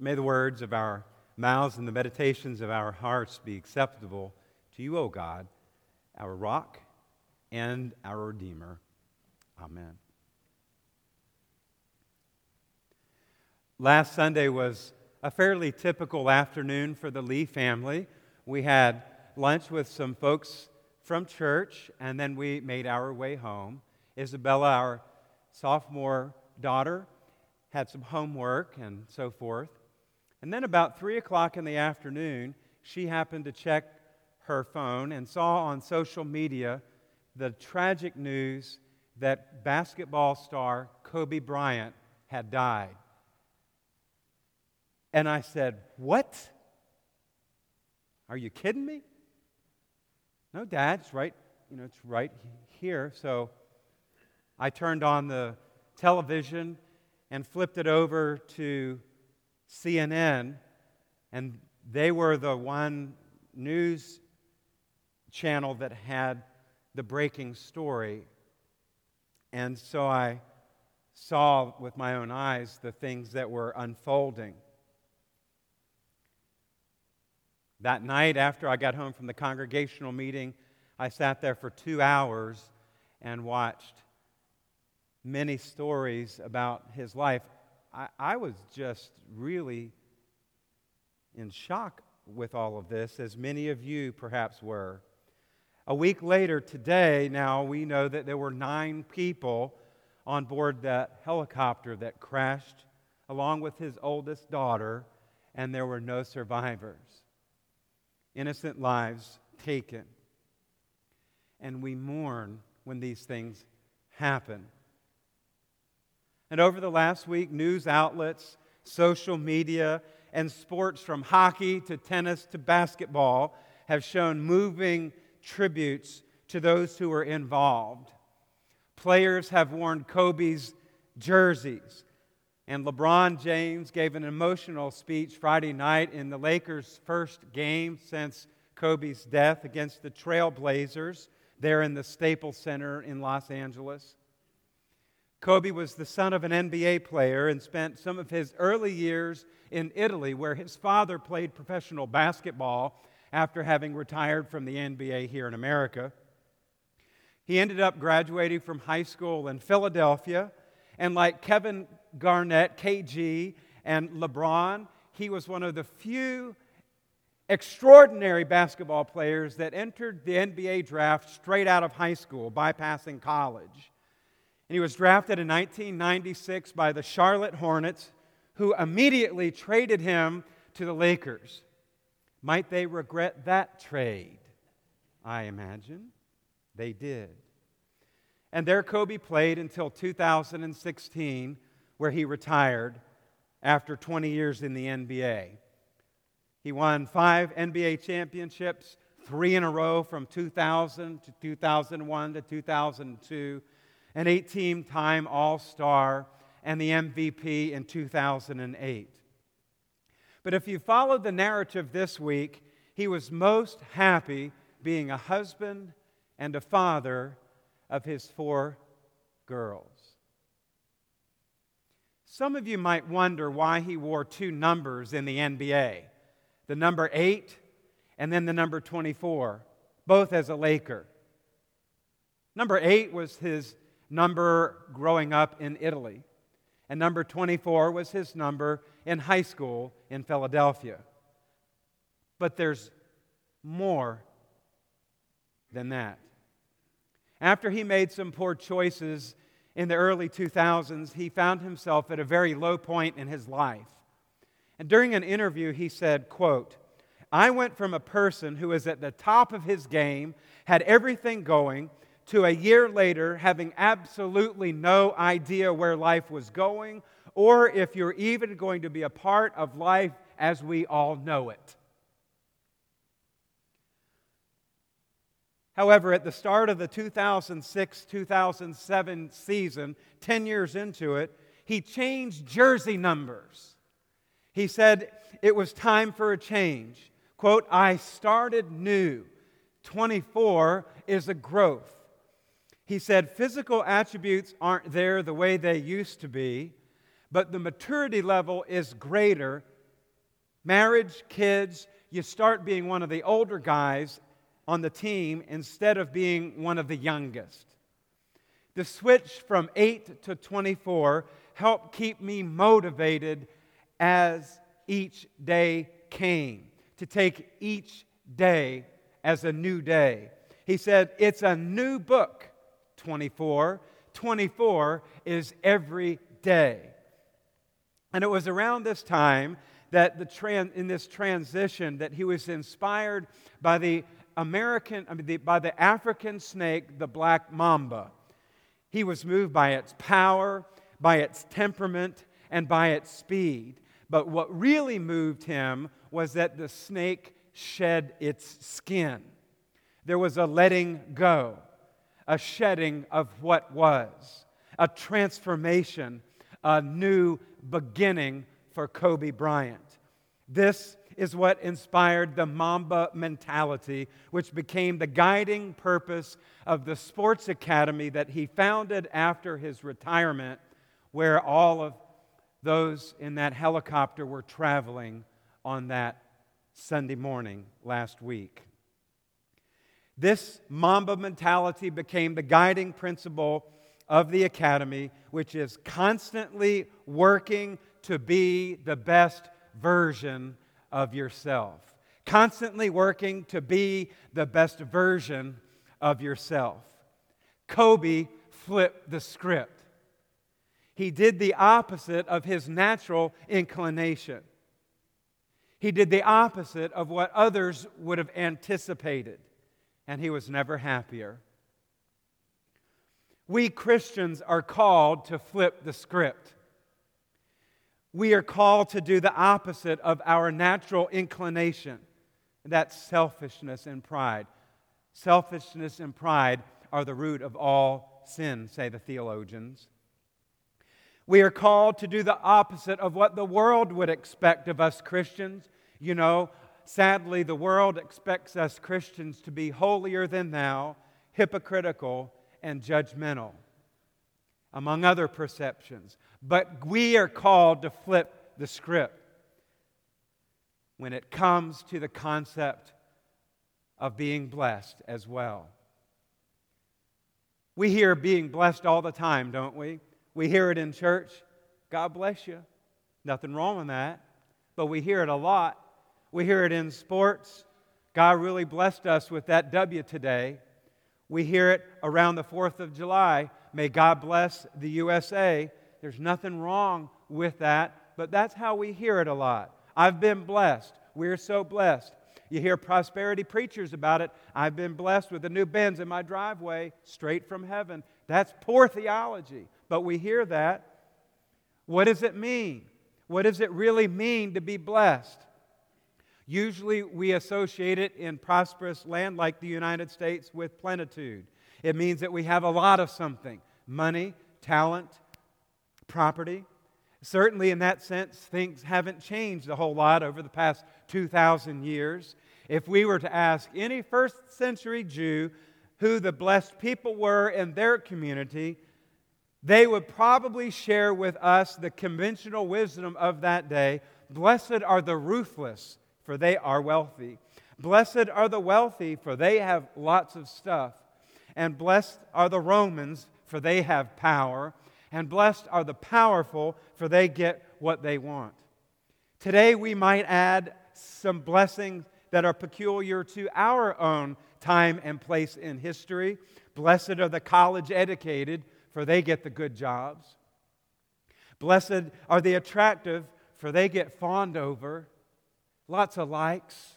May the words of our mouths and the meditations of our hearts be acceptable to you, O God, our rock and our Redeemer. Amen. Last Sunday was a fairly typical afternoon for the Lee family. We had lunch with some folks from church, and then we made our way home. Isabella, our sophomore daughter, had some homework and so forth. And then about 3 o'clock in the afternoon, she happened to check her phone and saw on social media the tragic news that basketball star Kobe Bryant had died. And I said, What? Are you kidding me? No, Dad, it's right, you know, it's right here. So I turned on the television and flipped it over to CNN, and they were the one news channel that had the breaking story. And so I saw with my own eyes the things that were unfolding. That night, after I got home from the congregational meeting, I sat there for two hours and watched many stories about his life. I, I was just really in shock with all of this, as many of you perhaps were. A week later, today, now we know that there were nine people on board that helicopter that crashed along with his oldest daughter, and there were no survivors. Innocent lives taken. And we mourn when these things happen. And over the last week, news outlets, social media, and sports from hockey to tennis to basketball have shown moving tributes to those who were involved. Players have worn Kobe's jerseys. And LeBron James gave an emotional speech Friday night in the Lakers' first game since Kobe's death against the Trailblazers there in the Staples Center in Los Angeles. Kobe was the son of an NBA player and spent some of his early years in Italy, where his father played professional basketball after having retired from the NBA here in America. He ended up graduating from high school in Philadelphia, and like Kevin Garnett, KG, and LeBron, he was one of the few extraordinary basketball players that entered the NBA draft straight out of high school, bypassing college. And he was drafted in 1996 by the Charlotte Hornets, who immediately traded him to the Lakers. Might they regret that trade? I imagine they did. And there Kobe played until 2016, where he retired after 20 years in the NBA. He won five NBA championships, three in a row from 2000 to 2001 to 2002 an 18 time All Star, and the MVP in 2008. But if you followed the narrative this week, he was most happy being a husband and a father of his four girls. Some of you might wonder why he wore two numbers in the NBA the number eight and then the number 24, both as a Laker. Number eight was his number growing up in Italy. And number 24 was his number in high school in Philadelphia. But there's more than that. After he made some poor choices in the early 2000s, he found himself at a very low point in his life. And during an interview, he said, quote, I went from a person who was at the top of his game, had everything going, to a year later having absolutely no idea where life was going or if you're even going to be a part of life as we all know it. However, at the start of the 2006 2007 season, 10 years into it, he changed jersey numbers. He said it was time for a change. Quote, I started new. 24 is a growth. He said physical attributes aren't there the way they used to be, but the maturity level is greater Marriage, kids, you start being one of the older guys on the team instead of being one of the youngest. The switch from 8 to 24 helped keep me motivated as each day came, to take each day as a new day. He said, It's a new book, 24. 24 is every day. And it was around this time that the tran- in this transition that he was inspired by the American, I mean, the, by the African snake, the black mamba. He was moved by its power, by its temperament, and by its speed. But what really moved him was that the snake shed its skin. There was a letting go, a shedding of what was, a transformation, a new beginning for Kobe Bryant. This is what inspired the Mamba mentality, which became the guiding purpose of the sports academy that he founded after his retirement, where all of those in that helicopter were traveling on that Sunday morning last week. This Mamba mentality became the guiding principle of the academy, which is constantly working to be the best version of yourself. Constantly working to be the best version of yourself. Kobe flipped the script. He did the opposite of his natural inclination. He did the opposite of what others would have anticipated, and he was never happier. We Christians are called to flip the script. We are called to do the opposite of our natural inclination. That's selfishness and pride. Selfishness and pride are the root of all sin, say the theologians. We are called to do the opposite of what the world would expect of us Christians. You know, sadly, the world expects us Christians to be holier than thou, hypocritical, and judgmental, among other perceptions. But we are called to flip the script when it comes to the concept of being blessed as well. We hear being blessed all the time, don't we? We hear it in church. God bless you. Nothing wrong with that. But we hear it a lot. We hear it in sports. God really blessed us with that W today. We hear it around the 4th of July. May God bless the USA. There's nothing wrong with that, but that's how we hear it a lot. I've been blessed. We're so blessed. You hear prosperity preachers about it. I've been blessed with a new Benz in my driveway, straight from heaven. That's poor theology, but we hear that. What does it mean? What does it really mean to be blessed? Usually we associate it in prosperous land like the United States with plenitude. It means that we have a lot of something money, talent, property. Certainly, in that sense, things haven't changed a whole lot over the past 2,000 years. If we were to ask any first century Jew who the blessed people were in their community, they would probably share with us the conventional wisdom of that day Blessed are the ruthless, for they are wealthy. Blessed are the wealthy, for they have lots of stuff. And blessed are the Romans, for they have power and blessed are the powerful, for they get what they want. Today, we might add some blessings that are peculiar to our own time and place in history. Blessed are the college educated, for they get the good jobs. Blessed are the attractive, for they get fawned over. Lots of likes.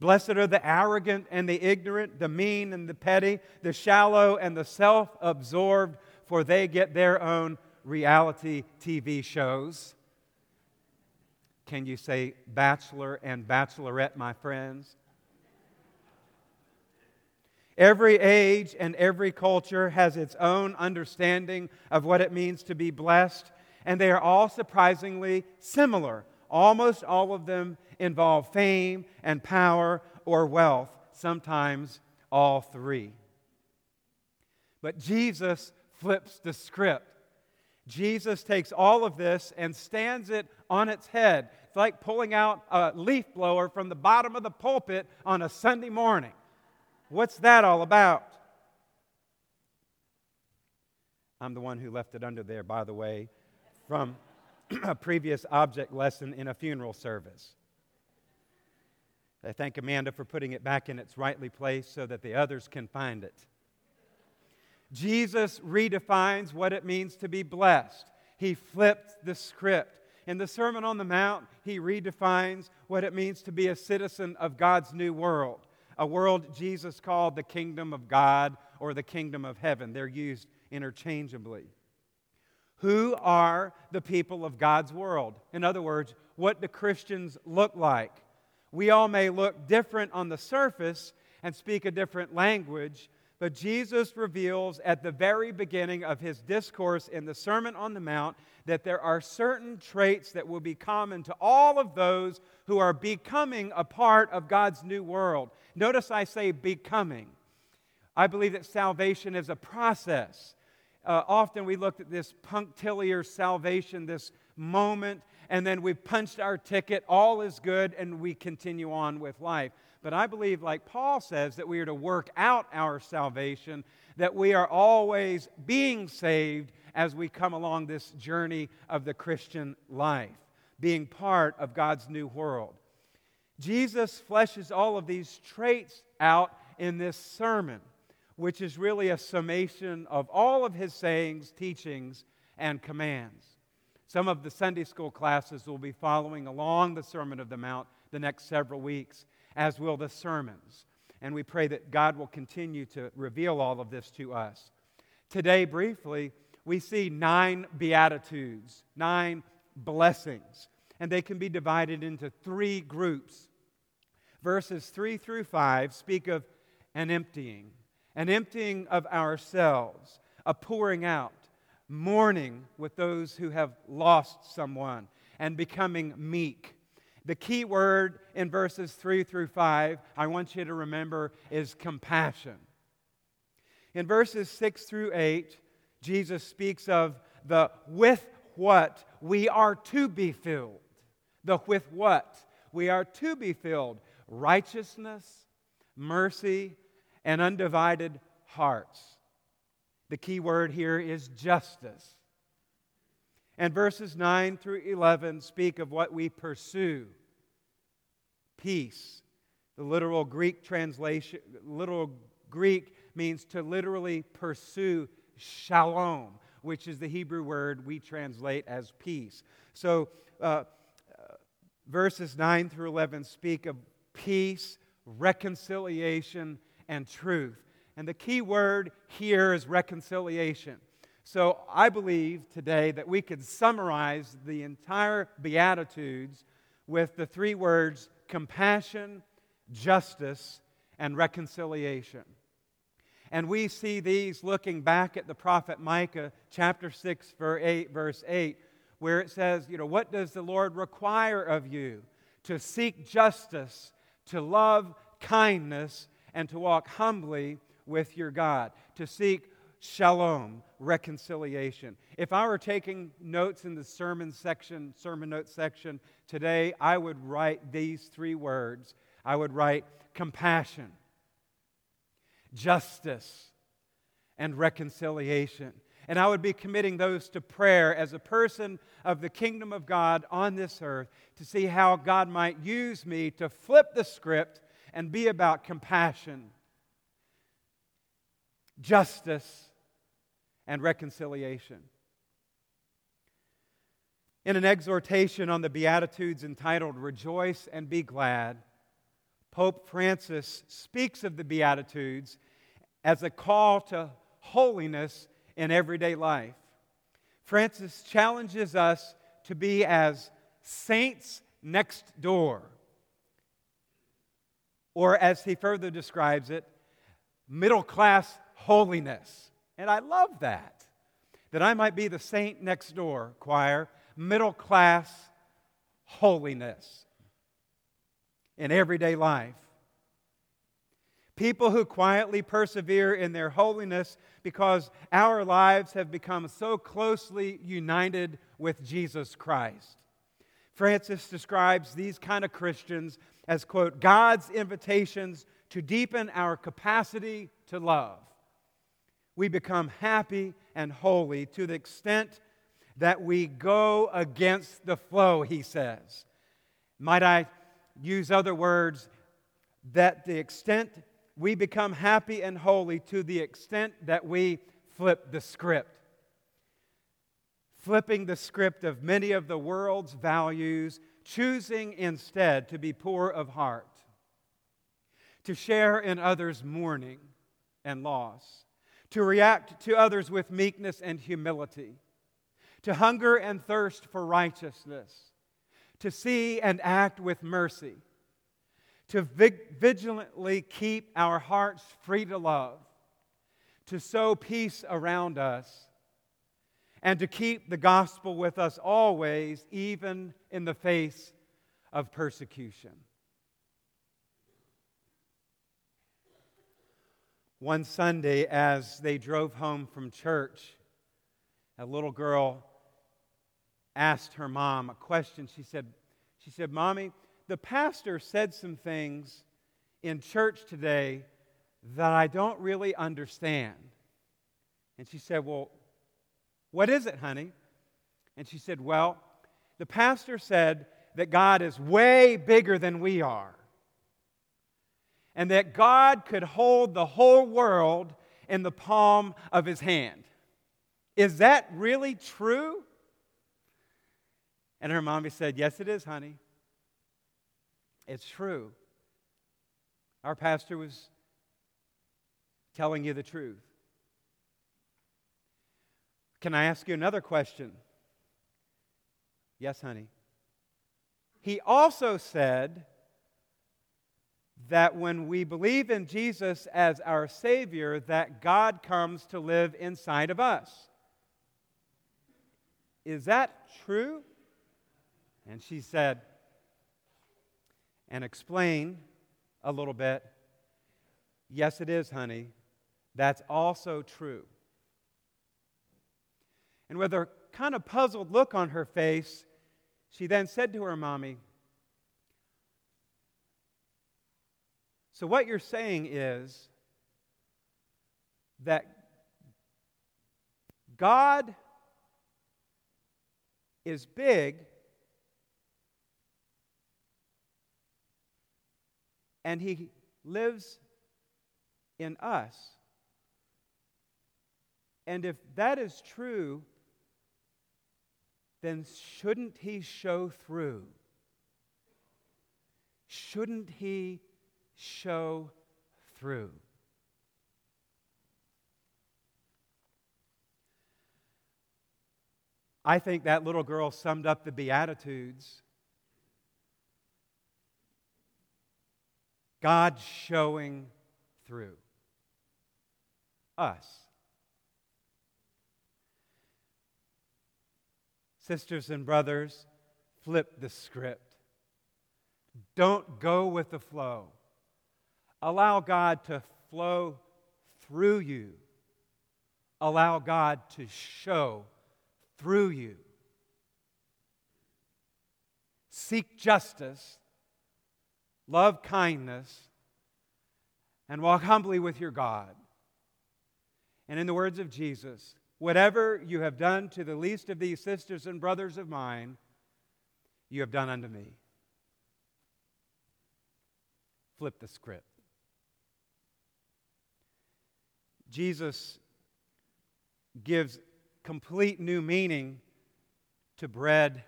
Blessed are the arrogant and the ignorant, the mean and the petty, the shallow and the self absorbed, for they get their own reality TV shows. Can you say bachelor and bachelorette, my friends? Every age and every culture has its own understanding of what it means to be blessed, and they are all surprisingly similar. Almost all of them involve fame and power or wealth, sometimes all three. But Jesus flips the script. Jesus takes all of this and stands it on its head. It's like pulling out a leaf blower from the bottom of the pulpit on a Sunday morning. What's that all about? I'm the one who left it under there, by the way, from a previous object lesson in a funeral service. I thank Amanda for putting it back in its rightly place so that the others can find it. Jesus redefines what it means to be blessed. He flipped the script. In the Sermon on the Mount, he redefines what it means to be a citizen of God's new world, a world Jesus called the kingdom of God or the kingdom of heaven. They're used interchangeably. Who are the people of God's world? In other words, what do Christians look like? We all may look different on the surface and speak a different language, but Jesus reveals at the very beginning of his discourse in the Sermon on the Mount that there are certain traits that will be common to all of those who are becoming a part of God's new world. Notice I say becoming. I believe that salvation is a process. Uh, often we looked at this punctiliar salvation, this moment, and then we've punched our ticket, all is good, and we continue on with life. But I believe, like Paul says, that we are to work out our salvation, that we are always being saved as we come along this journey of the Christian life, being part of God's new world. Jesus fleshes all of these traits out in this sermon, which is really a summation of all of his sayings, teachings, and commands. Some of the Sunday school classes will be following along the Sermon of the Mount the next several weeks as will the sermons. And we pray that God will continue to reveal all of this to us. Today, briefly, we see nine beatitudes, nine blessings, and they can be divided into three groups. Verses 3 through 5 speak of an emptying, an emptying of ourselves, a pouring out, mourning with those who have lost someone, and becoming meek. The key word in verses 3 through 5, I want you to remember, is compassion. In verses 6 through 8, Jesus speaks of the with what we are to be filled. The with what we are to be filled righteousness, mercy, and undivided hearts. The key word here is justice. And verses 9 through 11 speak of what we pursue peace. The literal Greek translation, literal Greek means to literally pursue shalom, which is the Hebrew word we translate as peace. So, uh, verses 9 through 11 speak of peace, reconciliation, and truth. And the key word here is reconciliation. So I believe today that we could summarize the entire Beatitudes with the three words compassion, justice, and reconciliation. And we see these looking back at the prophet Micah, chapter 6, verse 8, where it says, You know, what does the Lord require of you? To seek justice, to love kindness, and to walk humbly with your God, to seek shalom, reconciliation. If I were taking notes in the sermon section, sermon notes section today, I would write these three words. I would write compassion, justice, and reconciliation. And I would be committing those to prayer as a person of the kingdom of God on this earth to see how God might use me to flip the script and be about compassion, justice, and reconciliation. In an exhortation on the Beatitudes entitled Rejoice and Be Glad, Pope Francis speaks of the Beatitudes as a call to holiness in everyday life. Francis challenges us to be as saints next door, or as he further describes it, middle class holiness. And I love that. That I might be the saint next door, choir, middle class holiness in everyday life. People who quietly persevere in their holiness because our lives have become so closely united with Jesus Christ. Francis describes these kind of Christians as, quote, God's invitations to deepen our capacity to love. We become happy and holy to the extent that we go against the flow, he says. Might I use other words? That the extent we become happy and holy to the extent that we flip the script. Flipping the script of many of the world's values, choosing instead to be poor of heart, to share in others' mourning and loss, to react to others with meekness and humility to hunger and thirst for righteousness, to see and act with mercy, to vig- vigilantly keep our hearts free to love, to sow peace around us, and to keep the gospel with us always, even in the face of persecution. One Sunday, as they drove home from church, a little girl asked her mom a question. She said, she said, Mommy, the pastor said some things in church today that I don't really understand. And she said, Well, what is it, honey? And she said, Well, the pastor said that God is way bigger than we are, and that God could hold the whole world in the palm of his hand. Is that really true? And her mommy said, Yes, it is, honey. It's true. Our pastor was telling you the truth. Can I ask you another question? Yes, honey. He also said that when we believe in Jesus as our Savior, that God comes to live inside of us. Is that true? And she said, and explain a little bit. Yes, it is, honey. That's also true. And with a kind of puzzled look on her face, she then said to her mommy, So, what you're saying is that God is big and He lives in us. And if that is true, then shouldn't He show through? Shouldn't He show through? I think that little girl summed up the Beatitudes God showing through us. Sisters and brothers, flip the script. Don't go with the flow. Allow God to flow through you. Allow God to show through you. Seek justice love kindness, and walk humbly with your God. And in the words of Jesus, whatever you have done to the least of these sisters and brothers of mine, you have done unto me. Flip the script. Jesus gives complete new meaning to bread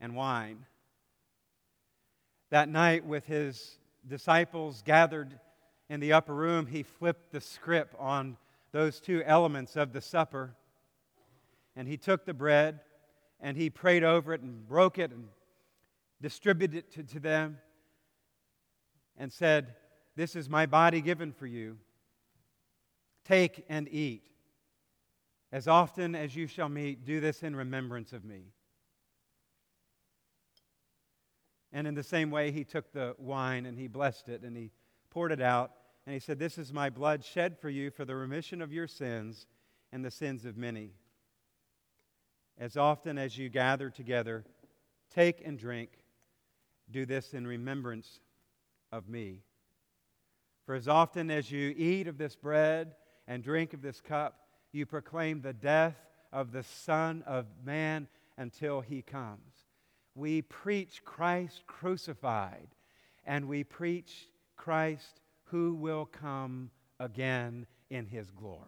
and wine that night with his disciples gathered in the upper room, he flipped the script on those two elements of the supper. And he took the bread and he prayed over it and broke it and distributed it to, to them and said, This is my body given for you. Take and eat. As often as you shall meet, do this in remembrance of me. And in the same way, he took the wine and he blessed it and he poured it out and he said, This is my blood shed for you for the remission of your sins and the sins of many. As often as you gather together, take and drink. Do this in remembrance of me. For as often as you eat of this bread and drink of this cup, you proclaim the death of the Son of Man until he comes. We preach Christ crucified, and we preach Christ who will come again in his glory.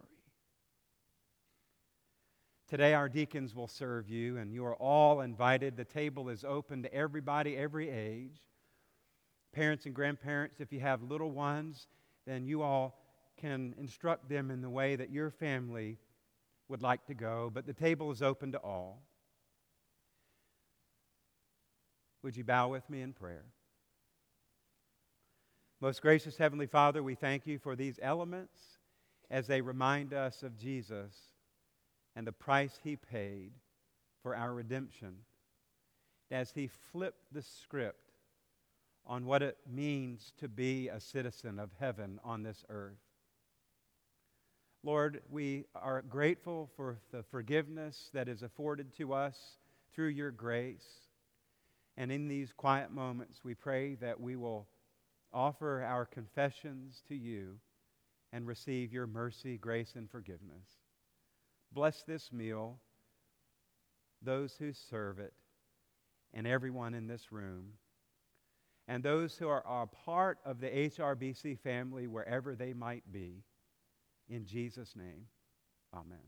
Today, our deacons will serve you, and you are all invited. The table is open to everybody, every age. Parents and grandparents, if you have little ones, then you all can instruct them in the way that your family would like to go, but the table is open to all. Would you bow with me in prayer? Most gracious Heavenly Father, we thank you for these elements as they remind us of Jesus and the price he paid for our redemption. As he flipped the script on what it means to be a citizen of heaven on this earth. Lord, we are grateful for the forgiveness that is afforded to us through your grace. And in these quiet moments, we pray that we will offer our confessions to you and receive your mercy, grace, and forgiveness. Bless this meal, those who serve it, and everyone in this room, and those who are a part of the HRBC family wherever they might be. In Jesus' name, amen.